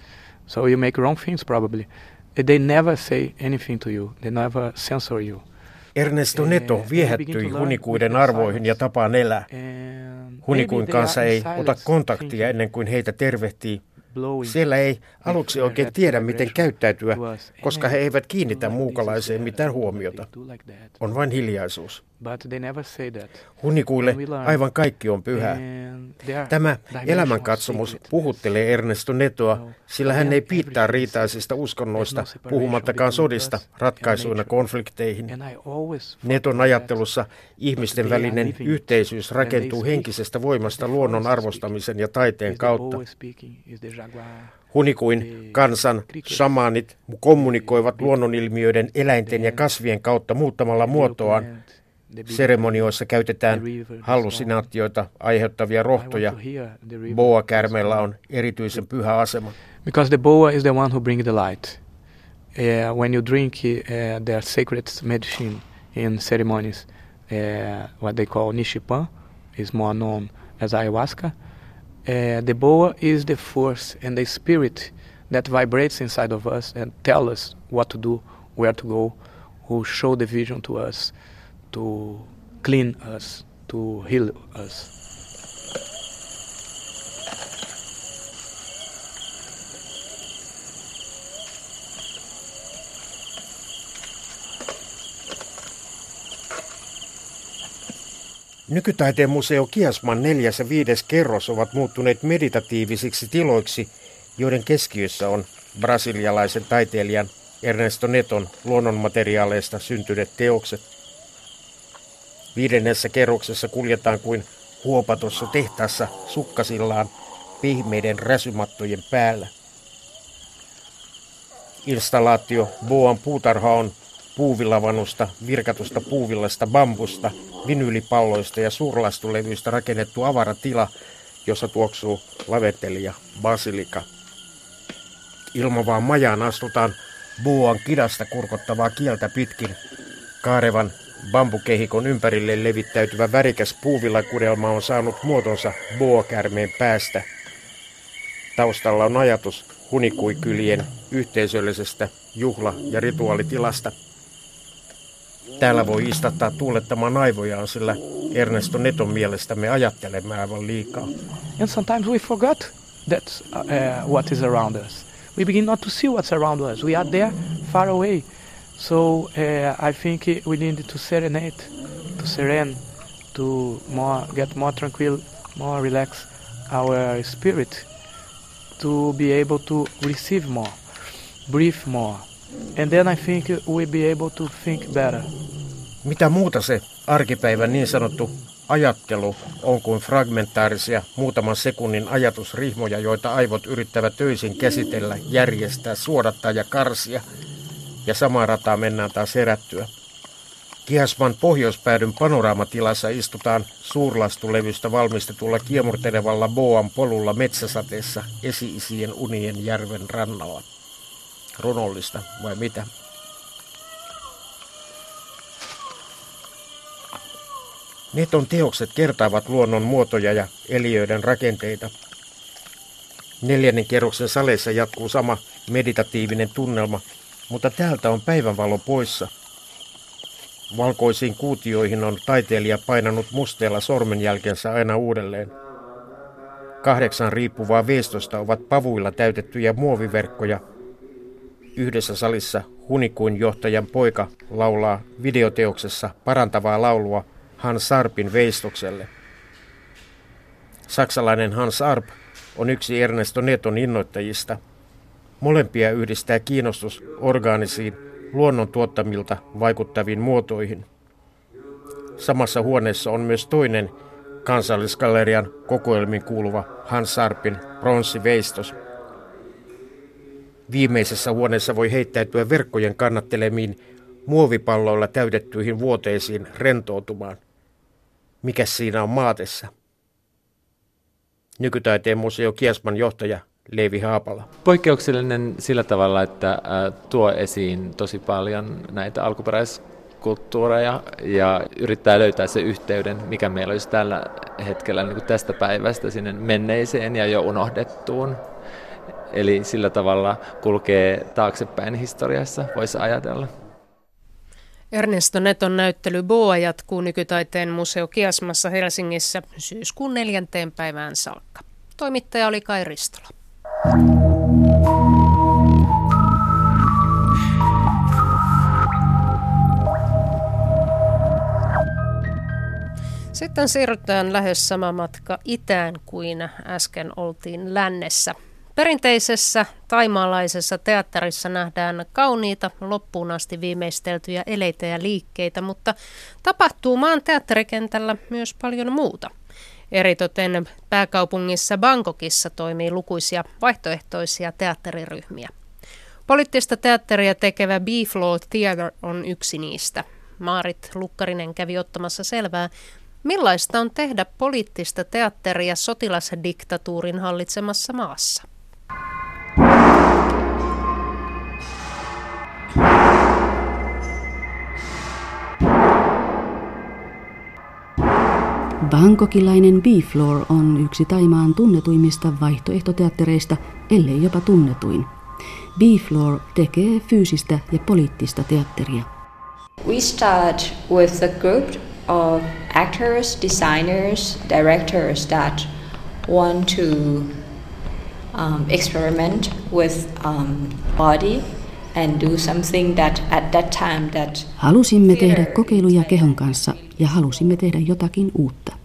So you make wrong things probably. They never say anything to you. They never censor you. Ernesto Neto viehättyi hunikuiden arvoihin ja tapaan elää. Hunikuin kanssa ei ota kontaktia ennen kuin heitä tervehtii. Siellä ei aluksi oikein tiedä, miten käyttäytyä, koska he eivät kiinnitä muukalaiseen mitään huomiota. On vain hiljaisuus. Hunikuille aivan kaikki on pyhää. Tämä elämänkatsomus puhuttelee Ernesto Netoa, sillä hän ei piittaa riitaisista uskonnoista, puhumattakaan sodista, ratkaisuina konflikteihin. Neton ajattelussa ihmisten välinen yhteisyys rakentuu henkisestä voimasta luonnon arvostamisen ja taiteen kautta. Hunikuin kansan shamanit kommunikoivat luonnonilmiöiden, eläinten ja kasvien kautta muuttamalla muotoaan Seremonioissa käytetään hallusinaatioita aiheuttavia rohtoja. Boa-kärmeillä on erityisen pyhä asema. Because the boa is the one who brings the light. Uh, when you drink uh, their sacred medicine in ceremonies, uh, what they call nishipan, is more known as ayahuasca. Uh, the boa is the force and the spirit that vibrates inside of us and tell us what to do, where to go, who show the vision to us to clean us, to heal us. Nykytaiteen museo Kiasman neljäs ja viides kerros ovat muuttuneet meditatiivisiksi tiloiksi, joiden keskiössä on brasilialaisen taiteilijan Ernesto Neton luonnonmateriaaleista syntyneet teokset. Viidennessä kerroksessa kuljetaan kuin huopatossa tehtaassa sukkasillaan pihmeiden räsymattojen päällä. Installaatio Boan puutarha on puuvillavannusta, virkatusta puuvillasta bambusta, vinyylipalloista ja suurlastulevyistä rakennettu avaratila, jossa tuoksuu laveteli ja basilika. Ilmavaan majaan astutaan Boan kidasta kurkottavaa kieltä pitkin. Kaarevan bambukehikon ympärille levittäytyvä värikäs puuvillakudelma on saanut muotonsa boakärmeen päästä. Taustalla on ajatus hunikuikylien yhteisöllisestä juhla- ja rituaalitilasta. Täällä voi istattaa tuulettamaan aivojaan, sillä Ernesto Neton mielestä me ajattelemme aivan liikaa. And sometimes we forgot that's uh, what is around us. We begin not to see what's around us. We are there, far away. So uh, I think we need to serenade, to serene, to more get more tranquil, more relax our spirit, to be able to receive more, breathe more, and then I think we'll be able to think better. Mitä muuta se arkipäivän niin sanottu ajattelu on kuin fragmentaarisia muutaman sekunnin ajatusrihmoja, joita aivot yrittävät töisin käsitellä, järjestää, suodattaa ja karsia, ja samaa rataa mennään taas herättyä. Kiasman pohjoispäädyn panoraamatilassa istutaan suurlastulevystä valmistetulla kiemurtelevalla Boan polulla metsäsateessa esi-isien unien järven rannalla. Runollista vai mitä? Neton teokset kertaavat luonnon muotoja ja eliöiden rakenteita. Neljännen kerroksen saleissa jatkuu sama meditatiivinen tunnelma, mutta täältä on päivänvalo poissa. Valkoisiin kuutioihin on taiteilija painanut musteella sormenjälkensä aina uudelleen. Kahdeksan riippuvaa veistosta ovat pavuilla täytettyjä muoviverkkoja. Yhdessä salissa Hunikuin johtajan poika laulaa videoteoksessa parantavaa laulua – Hans Sarpin veistokselle. Saksalainen Hans Arp on yksi Ernesto Neton innoittajista. Molempia yhdistää kiinnostus orgaanisiin, luonnon tuottamilta vaikuttaviin muotoihin. Samassa huoneessa on myös toinen kansallisgallerian kokoelmiin kuuluva Hans Sarpin pronssiveistos. Viimeisessä huoneessa voi heittäytyä verkkojen kannattelemiin muovipalloilla täytettyihin vuoteisiin rentoutumaan. Mikä siinä on maatessa? Nykytaiteen museo Kiasman johtaja Leivi Haapala. Poikkeuksellinen sillä tavalla, että tuo esiin tosi paljon näitä alkuperäiskulttuureja ja yrittää löytää se yhteyden, mikä meillä olisi tällä hetkellä niin kuin tästä päivästä sinne menneiseen ja jo unohdettuun. Eli sillä tavalla kulkee taaksepäin historiassa, voisi ajatella. Ernesto Neton näyttely Boa jatkuu nykytaiteen museo Kiasmassa Helsingissä syyskuun neljänteen päivään saakka. Toimittaja oli Kai Ristola. Sitten siirrytään lähes sama matka itään kuin äsken oltiin lännessä. Perinteisessä taimaalaisessa teatterissa nähdään kauniita, loppuun asti viimeisteltyjä eleitä ja liikkeitä, mutta tapahtuu maan teatterikentällä myös paljon muuta. Eritoten pääkaupungissa Bangkokissa toimii lukuisia vaihtoehtoisia teatteriryhmiä. Poliittista teatteria tekevä B-Flow Theater on yksi niistä. Maarit Lukkarinen kävi ottamassa selvää, millaista on tehdä poliittista teatteria sotilasdiktatuurin hallitsemassa maassa. Bangkokilainen B-Floor on yksi Taimaan tunnetuimmista vaihtoehtoteattereista, ellei jopa tunnetuin. B-Floor tekee fyysistä ja poliittista teatteria. We start with a group of actors, designers, directors that want to um, experiment with um, body and do something that at that time that Halusimme tehdä kokeiluja kehon kanssa ja halusimme tehdä jotakin uutta.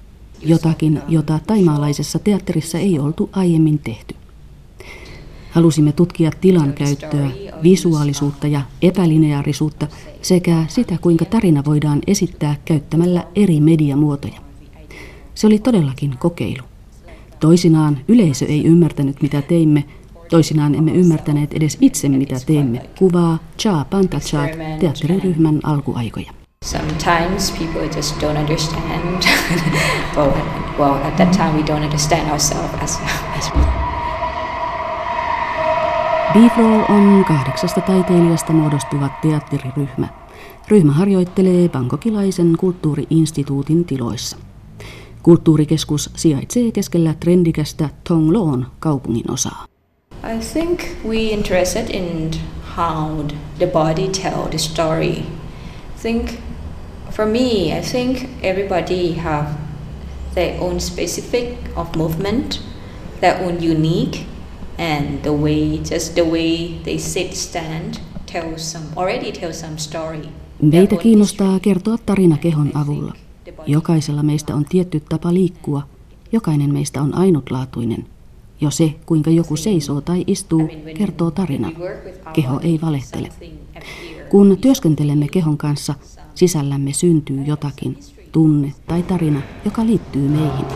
Jotakin, jota taimaalaisessa teatterissa ei oltu aiemmin tehty. Halusimme tutkia tilan käyttöä, visuaalisuutta ja epälineaarisuutta sekä sitä, kuinka tarina voidaan esittää käyttämällä eri mediamuotoja. Se oli todellakin kokeilu. Toisinaan yleisö ei ymmärtänyt, mitä teimme, toisinaan emme ymmärtäneet edes itse, mitä teemme. Kuvaa Cha Pantachat teatteriryhmän alkuaikoja. Sometimes people just don't understand. well, well, at that time we don't understand ourselves as, as Bifloor on kahdeksasta taiteilijasta muodostuva teatteriryhmä. Ryhmä harjoittelee Bangkokilaisen kulttuuriinstituutin tiloissa. Kulttuurikeskus sijaitsee keskellä trendikästä Thongloon kaupungin osaa. I think we interested in how the body tell the story. think for me, I think everybody have their own specific of movement, their own unique, and the way just the way they sit stand tells some already tells some story. Meitä kiinnostaa kertoa tarina kehon avulla. Jokaisella meistä on tietty tapa liikkua. Jokainen meistä on ainutlaatuinen. Jo se, kuinka joku seisoo tai istuu, kertoo tarinan. Keho ei valehtele. Kun työskentelemme kehon kanssa, sisällämme syntyy jotakin, tunne tai tarina, joka liittyy meihin.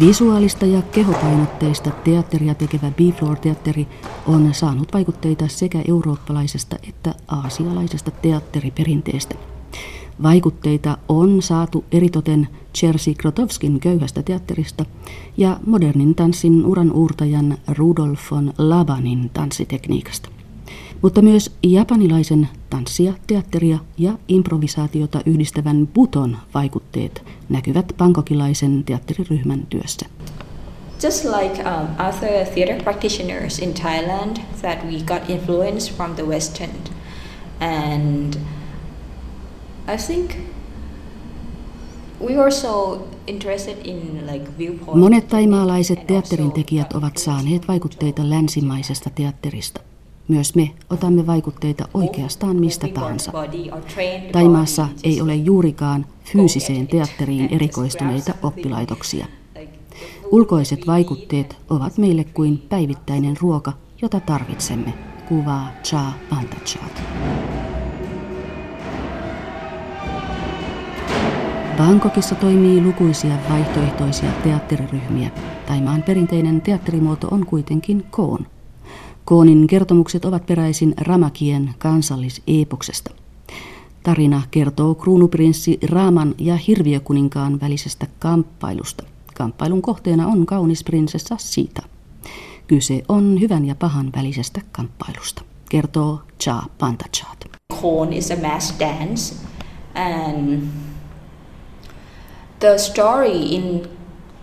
Visuaalista ja kehopainotteista teatteria tekevä B-Floor-teatteri on saanut vaikutteita sekä eurooppalaisesta että aasialaisesta teatteriperinteestä. Vaikutteita on saatu eritoten Jerzy Krotowskin köyhästä teatterista ja modernin tanssin uran uurtajan Rudolf von Labanin tanssitekniikasta. Mutta myös japanilaisen tanssia, teatteria ja improvisaatiota yhdistävän buton vaikutteet näkyvät pankokilaisen teatteriryhmän työssä. Just like um, other theater practitioners in Thailand, that we got influence from the Western, and I think we also interested in like viewpoint. Monet taimaalaiset teatterin tekijät ovat saaneet vaikutteita länsimaisesta teatterista. Myös me otamme vaikutteita oikeastaan mistä tahansa. Taimaassa ei ole juurikaan fyysiseen teatteriin erikoistuneita oppilaitoksia. Ulkoiset vaikutteet ovat meille kuin päivittäinen ruoka, jota tarvitsemme, kuvaa Cha Pantachat. Bangkokissa toimii lukuisia vaihtoehtoisia teatteriryhmiä. Taimaan perinteinen teatterimuoto on kuitenkin koon. Koonin kertomukset ovat peräisin Ramakien kansalliseepoksesta. Tarina kertoo kruunuprinssi Raaman ja hirviökuninkaan välisestä kamppailusta. Kamppailun kohteena on kaunis prinsessa Sita. Kyse on hyvän ja pahan välisestä kamppailusta, kertoo Cha Pantachat. Corn is a mass dance and the story in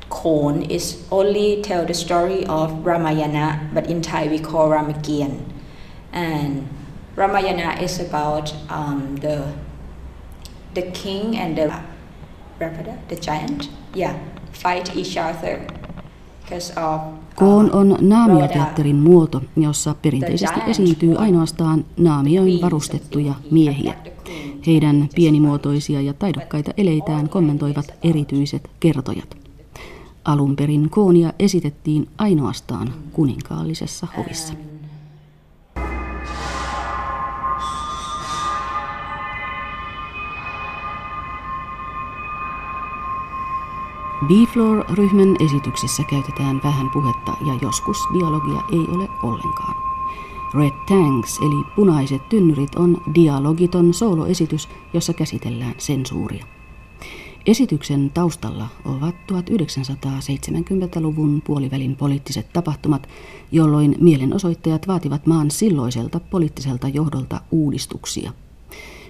Corn is only tell the story of Ramayana, but in Thai we call Ramakien. And Ramayana is about um, the the king and the Rapada, the giant, yeah, fight each other because of Koon on naamioteatterin muoto, jossa perinteisesti esiintyy ainoastaan naamioin varustettuja miehiä. Heidän pienimuotoisia ja taidokkaita eleitään kommentoivat erityiset kertojat. Alun perin koonia esitettiin ainoastaan kuninkaallisessa hovissa. B-Floor-ryhmän esityksissä käytetään vähän puhetta ja joskus dialogia ei ole ollenkaan. Red Tanks eli punaiset tynnyrit on dialogiton soloesitys, jossa käsitellään sensuuria. Esityksen taustalla ovat 1970-luvun puolivälin poliittiset tapahtumat, jolloin mielenosoittajat vaativat maan silloiselta poliittiselta johdolta uudistuksia.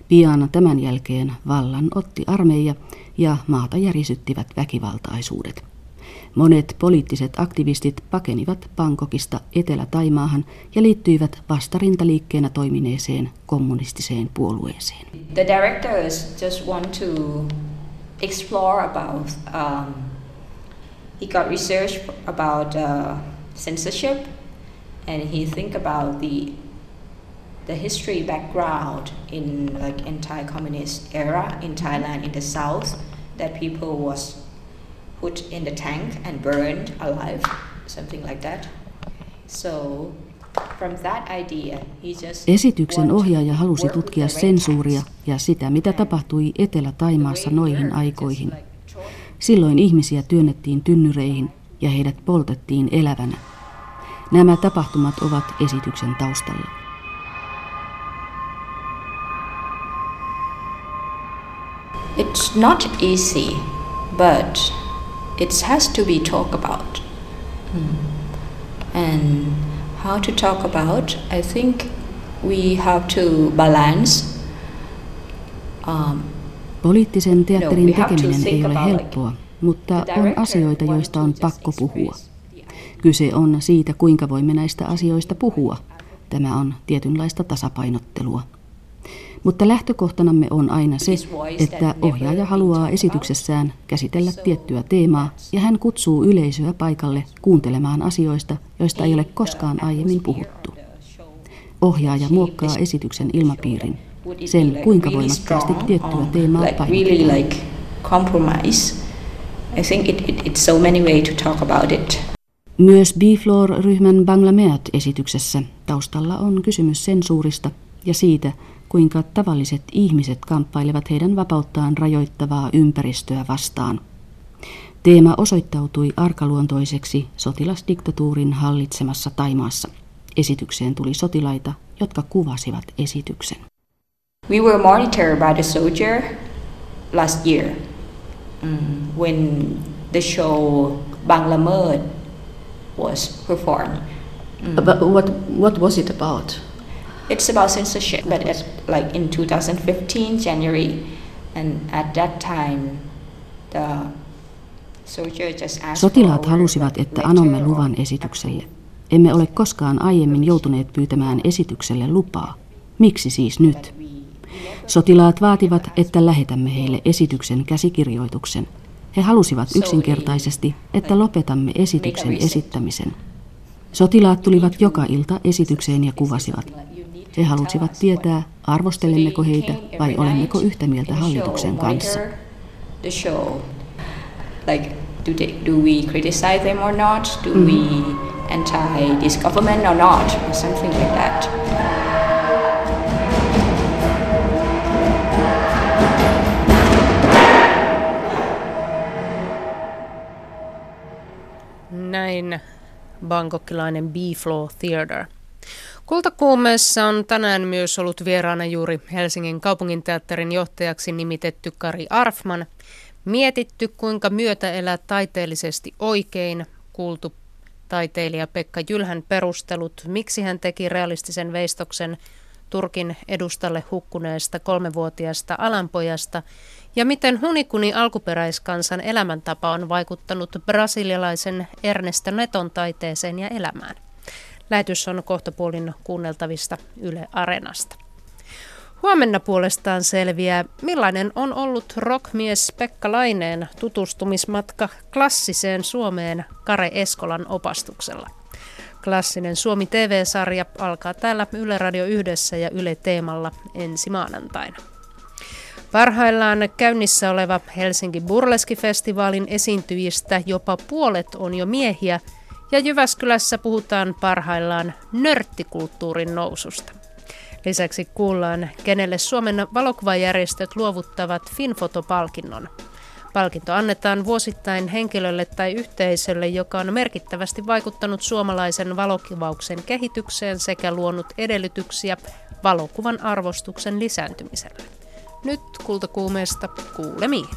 Pian tämän jälkeen vallan otti armeija ja maata järisyttivät väkivaltaisuudet. Monet poliittiset aktivistit pakenivat Pankokista Etelä-Taimaahan ja liittyivät vastarintaliikkeenä toimineeseen kommunistiseen puolueeseen. The directors just want to explore about um, he got research about uh, censorship and he think about the the history background in like anti-communist era in Thailand in the south that people was put in the tank and burned alive something like that. So from that idea he just Esityksen ohjaaja halusi tutkia sensuuria ja sitä, mitä tapahtui Etelä-Taimaassa noihin aikoihin. Silloin ihmisiä työnnettiin tynnyreihin ja heidät poltettiin elävänä. Nämä tapahtumat ovat esityksen taustalla. It's not easy, but it has to be talked about. Mm. And how to talk about, I think we have to balance. Um, Poliittisen teatterin tekeminen ei ole helppoa, mutta on asioita, joista on pakko puhua. Kyse on siitä, kuinka voimme näistä asioista puhua. Tämä on tietynlaista tasapainottelua. Mutta lähtökohtanamme on aina se, että ohjaaja haluaa esityksessään käsitellä tiettyä teemaa ja hän kutsuu yleisöä paikalle kuuntelemaan asioista, joista ei ole koskaan aiemmin puhuttu. Ohjaaja muokkaa esityksen ilmapiirin, sen kuinka voimakkaasti tiettyä teemaa painotetaan. I think it, it, it's so many way to talk about it. Myös B-Floor-ryhmän Banglamet-esityksessä taustalla on kysymys sensuurista ja siitä, kuinka tavalliset ihmiset kamppailevat heidän vapauttaan rajoittavaa ympäristöä vastaan. Teema osoittautui arkaluontoiseksi sotilasdiktatuurin hallitsemassa Taimaassa. Esitykseen tuli sotilaita, jotka kuvasivat esityksen. We were monitored by the soldier last year mm, when the show Banglamed was performed. Mm. But what, what was it about? It's about censorship, but it's like in 2015 January, and at that time the Sotilaat halusivat, että anomme luvan esitykselle. Emme ole koskaan aiemmin joutuneet pyytämään esitykselle lupaa. Miksi siis nyt? Sotilaat vaativat, että lähetämme heille esityksen käsikirjoituksen. He halusivat yksinkertaisesti, että lopetamme esityksen esittämisen. Sotilaat tulivat joka ilta esitykseen ja kuvasivat. He halusivat tietää, arvostelemmeko heitä vai olemmeko yhtä mieltä hallituksen kanssa. Like, do, they, do we criticize them or not? Do mm. we anti this government or not? Or something like that. Näin bangkokilainen B-Flow Theater. Kultakuumeessa on tänään myös ollut vieraana juuri Helsingin kaupunginteatterin johtajaksi nimitetty Kari Arfman. Mietitty, kuinka myötä elää taiteellisesti oikein, kuultu taiteilija Pekka Jylhän perustelut, miksi hän teki realistisen veistoksen Turkin edustalle hukkuneesta kolmevuotiaasta alanpojasta ja miten hunikuni alkuperäiskansan elämäntapa on vaikuttanut brasilialaisen Ernesto Neton taiteeseen ja elämään. Lähetys on kohtapuolin kuunneltavista Yle Areenasta. Huomenna puolestaan selviää, millainen on ollut rockmies Pekka Laineen tutustumismatka klassiseen Suomeen Kare Eskolan opastuksella. Klassinen Suomi TV-sarja alkaa täällä Yle Radio yhdessä ja Yle Teemalla ensi maanantaina. Parhaillaan käynnissä oleva Helsinki Burleski-festivaalin esiintyjistä jopa puolet on jo miehiä – ja Jyväskylässä puhutaan parhaillaan nörttikulttuurin noususta. Lisäksi kuullaan, kenelle Suomen valokuvajärjestöt luovuttavat Finfoto-palkinnon. Palkinto annetaan vuosittain henkilölle tai yhteisölle, joka on merkittävästi vaikuttanut suomalaisen valokuvauksen kehitykseen sekä luonut edellytyksiä valokuvan arvostuksen lisääntymiselle. Nyt kultakuumeesta kuulemiin.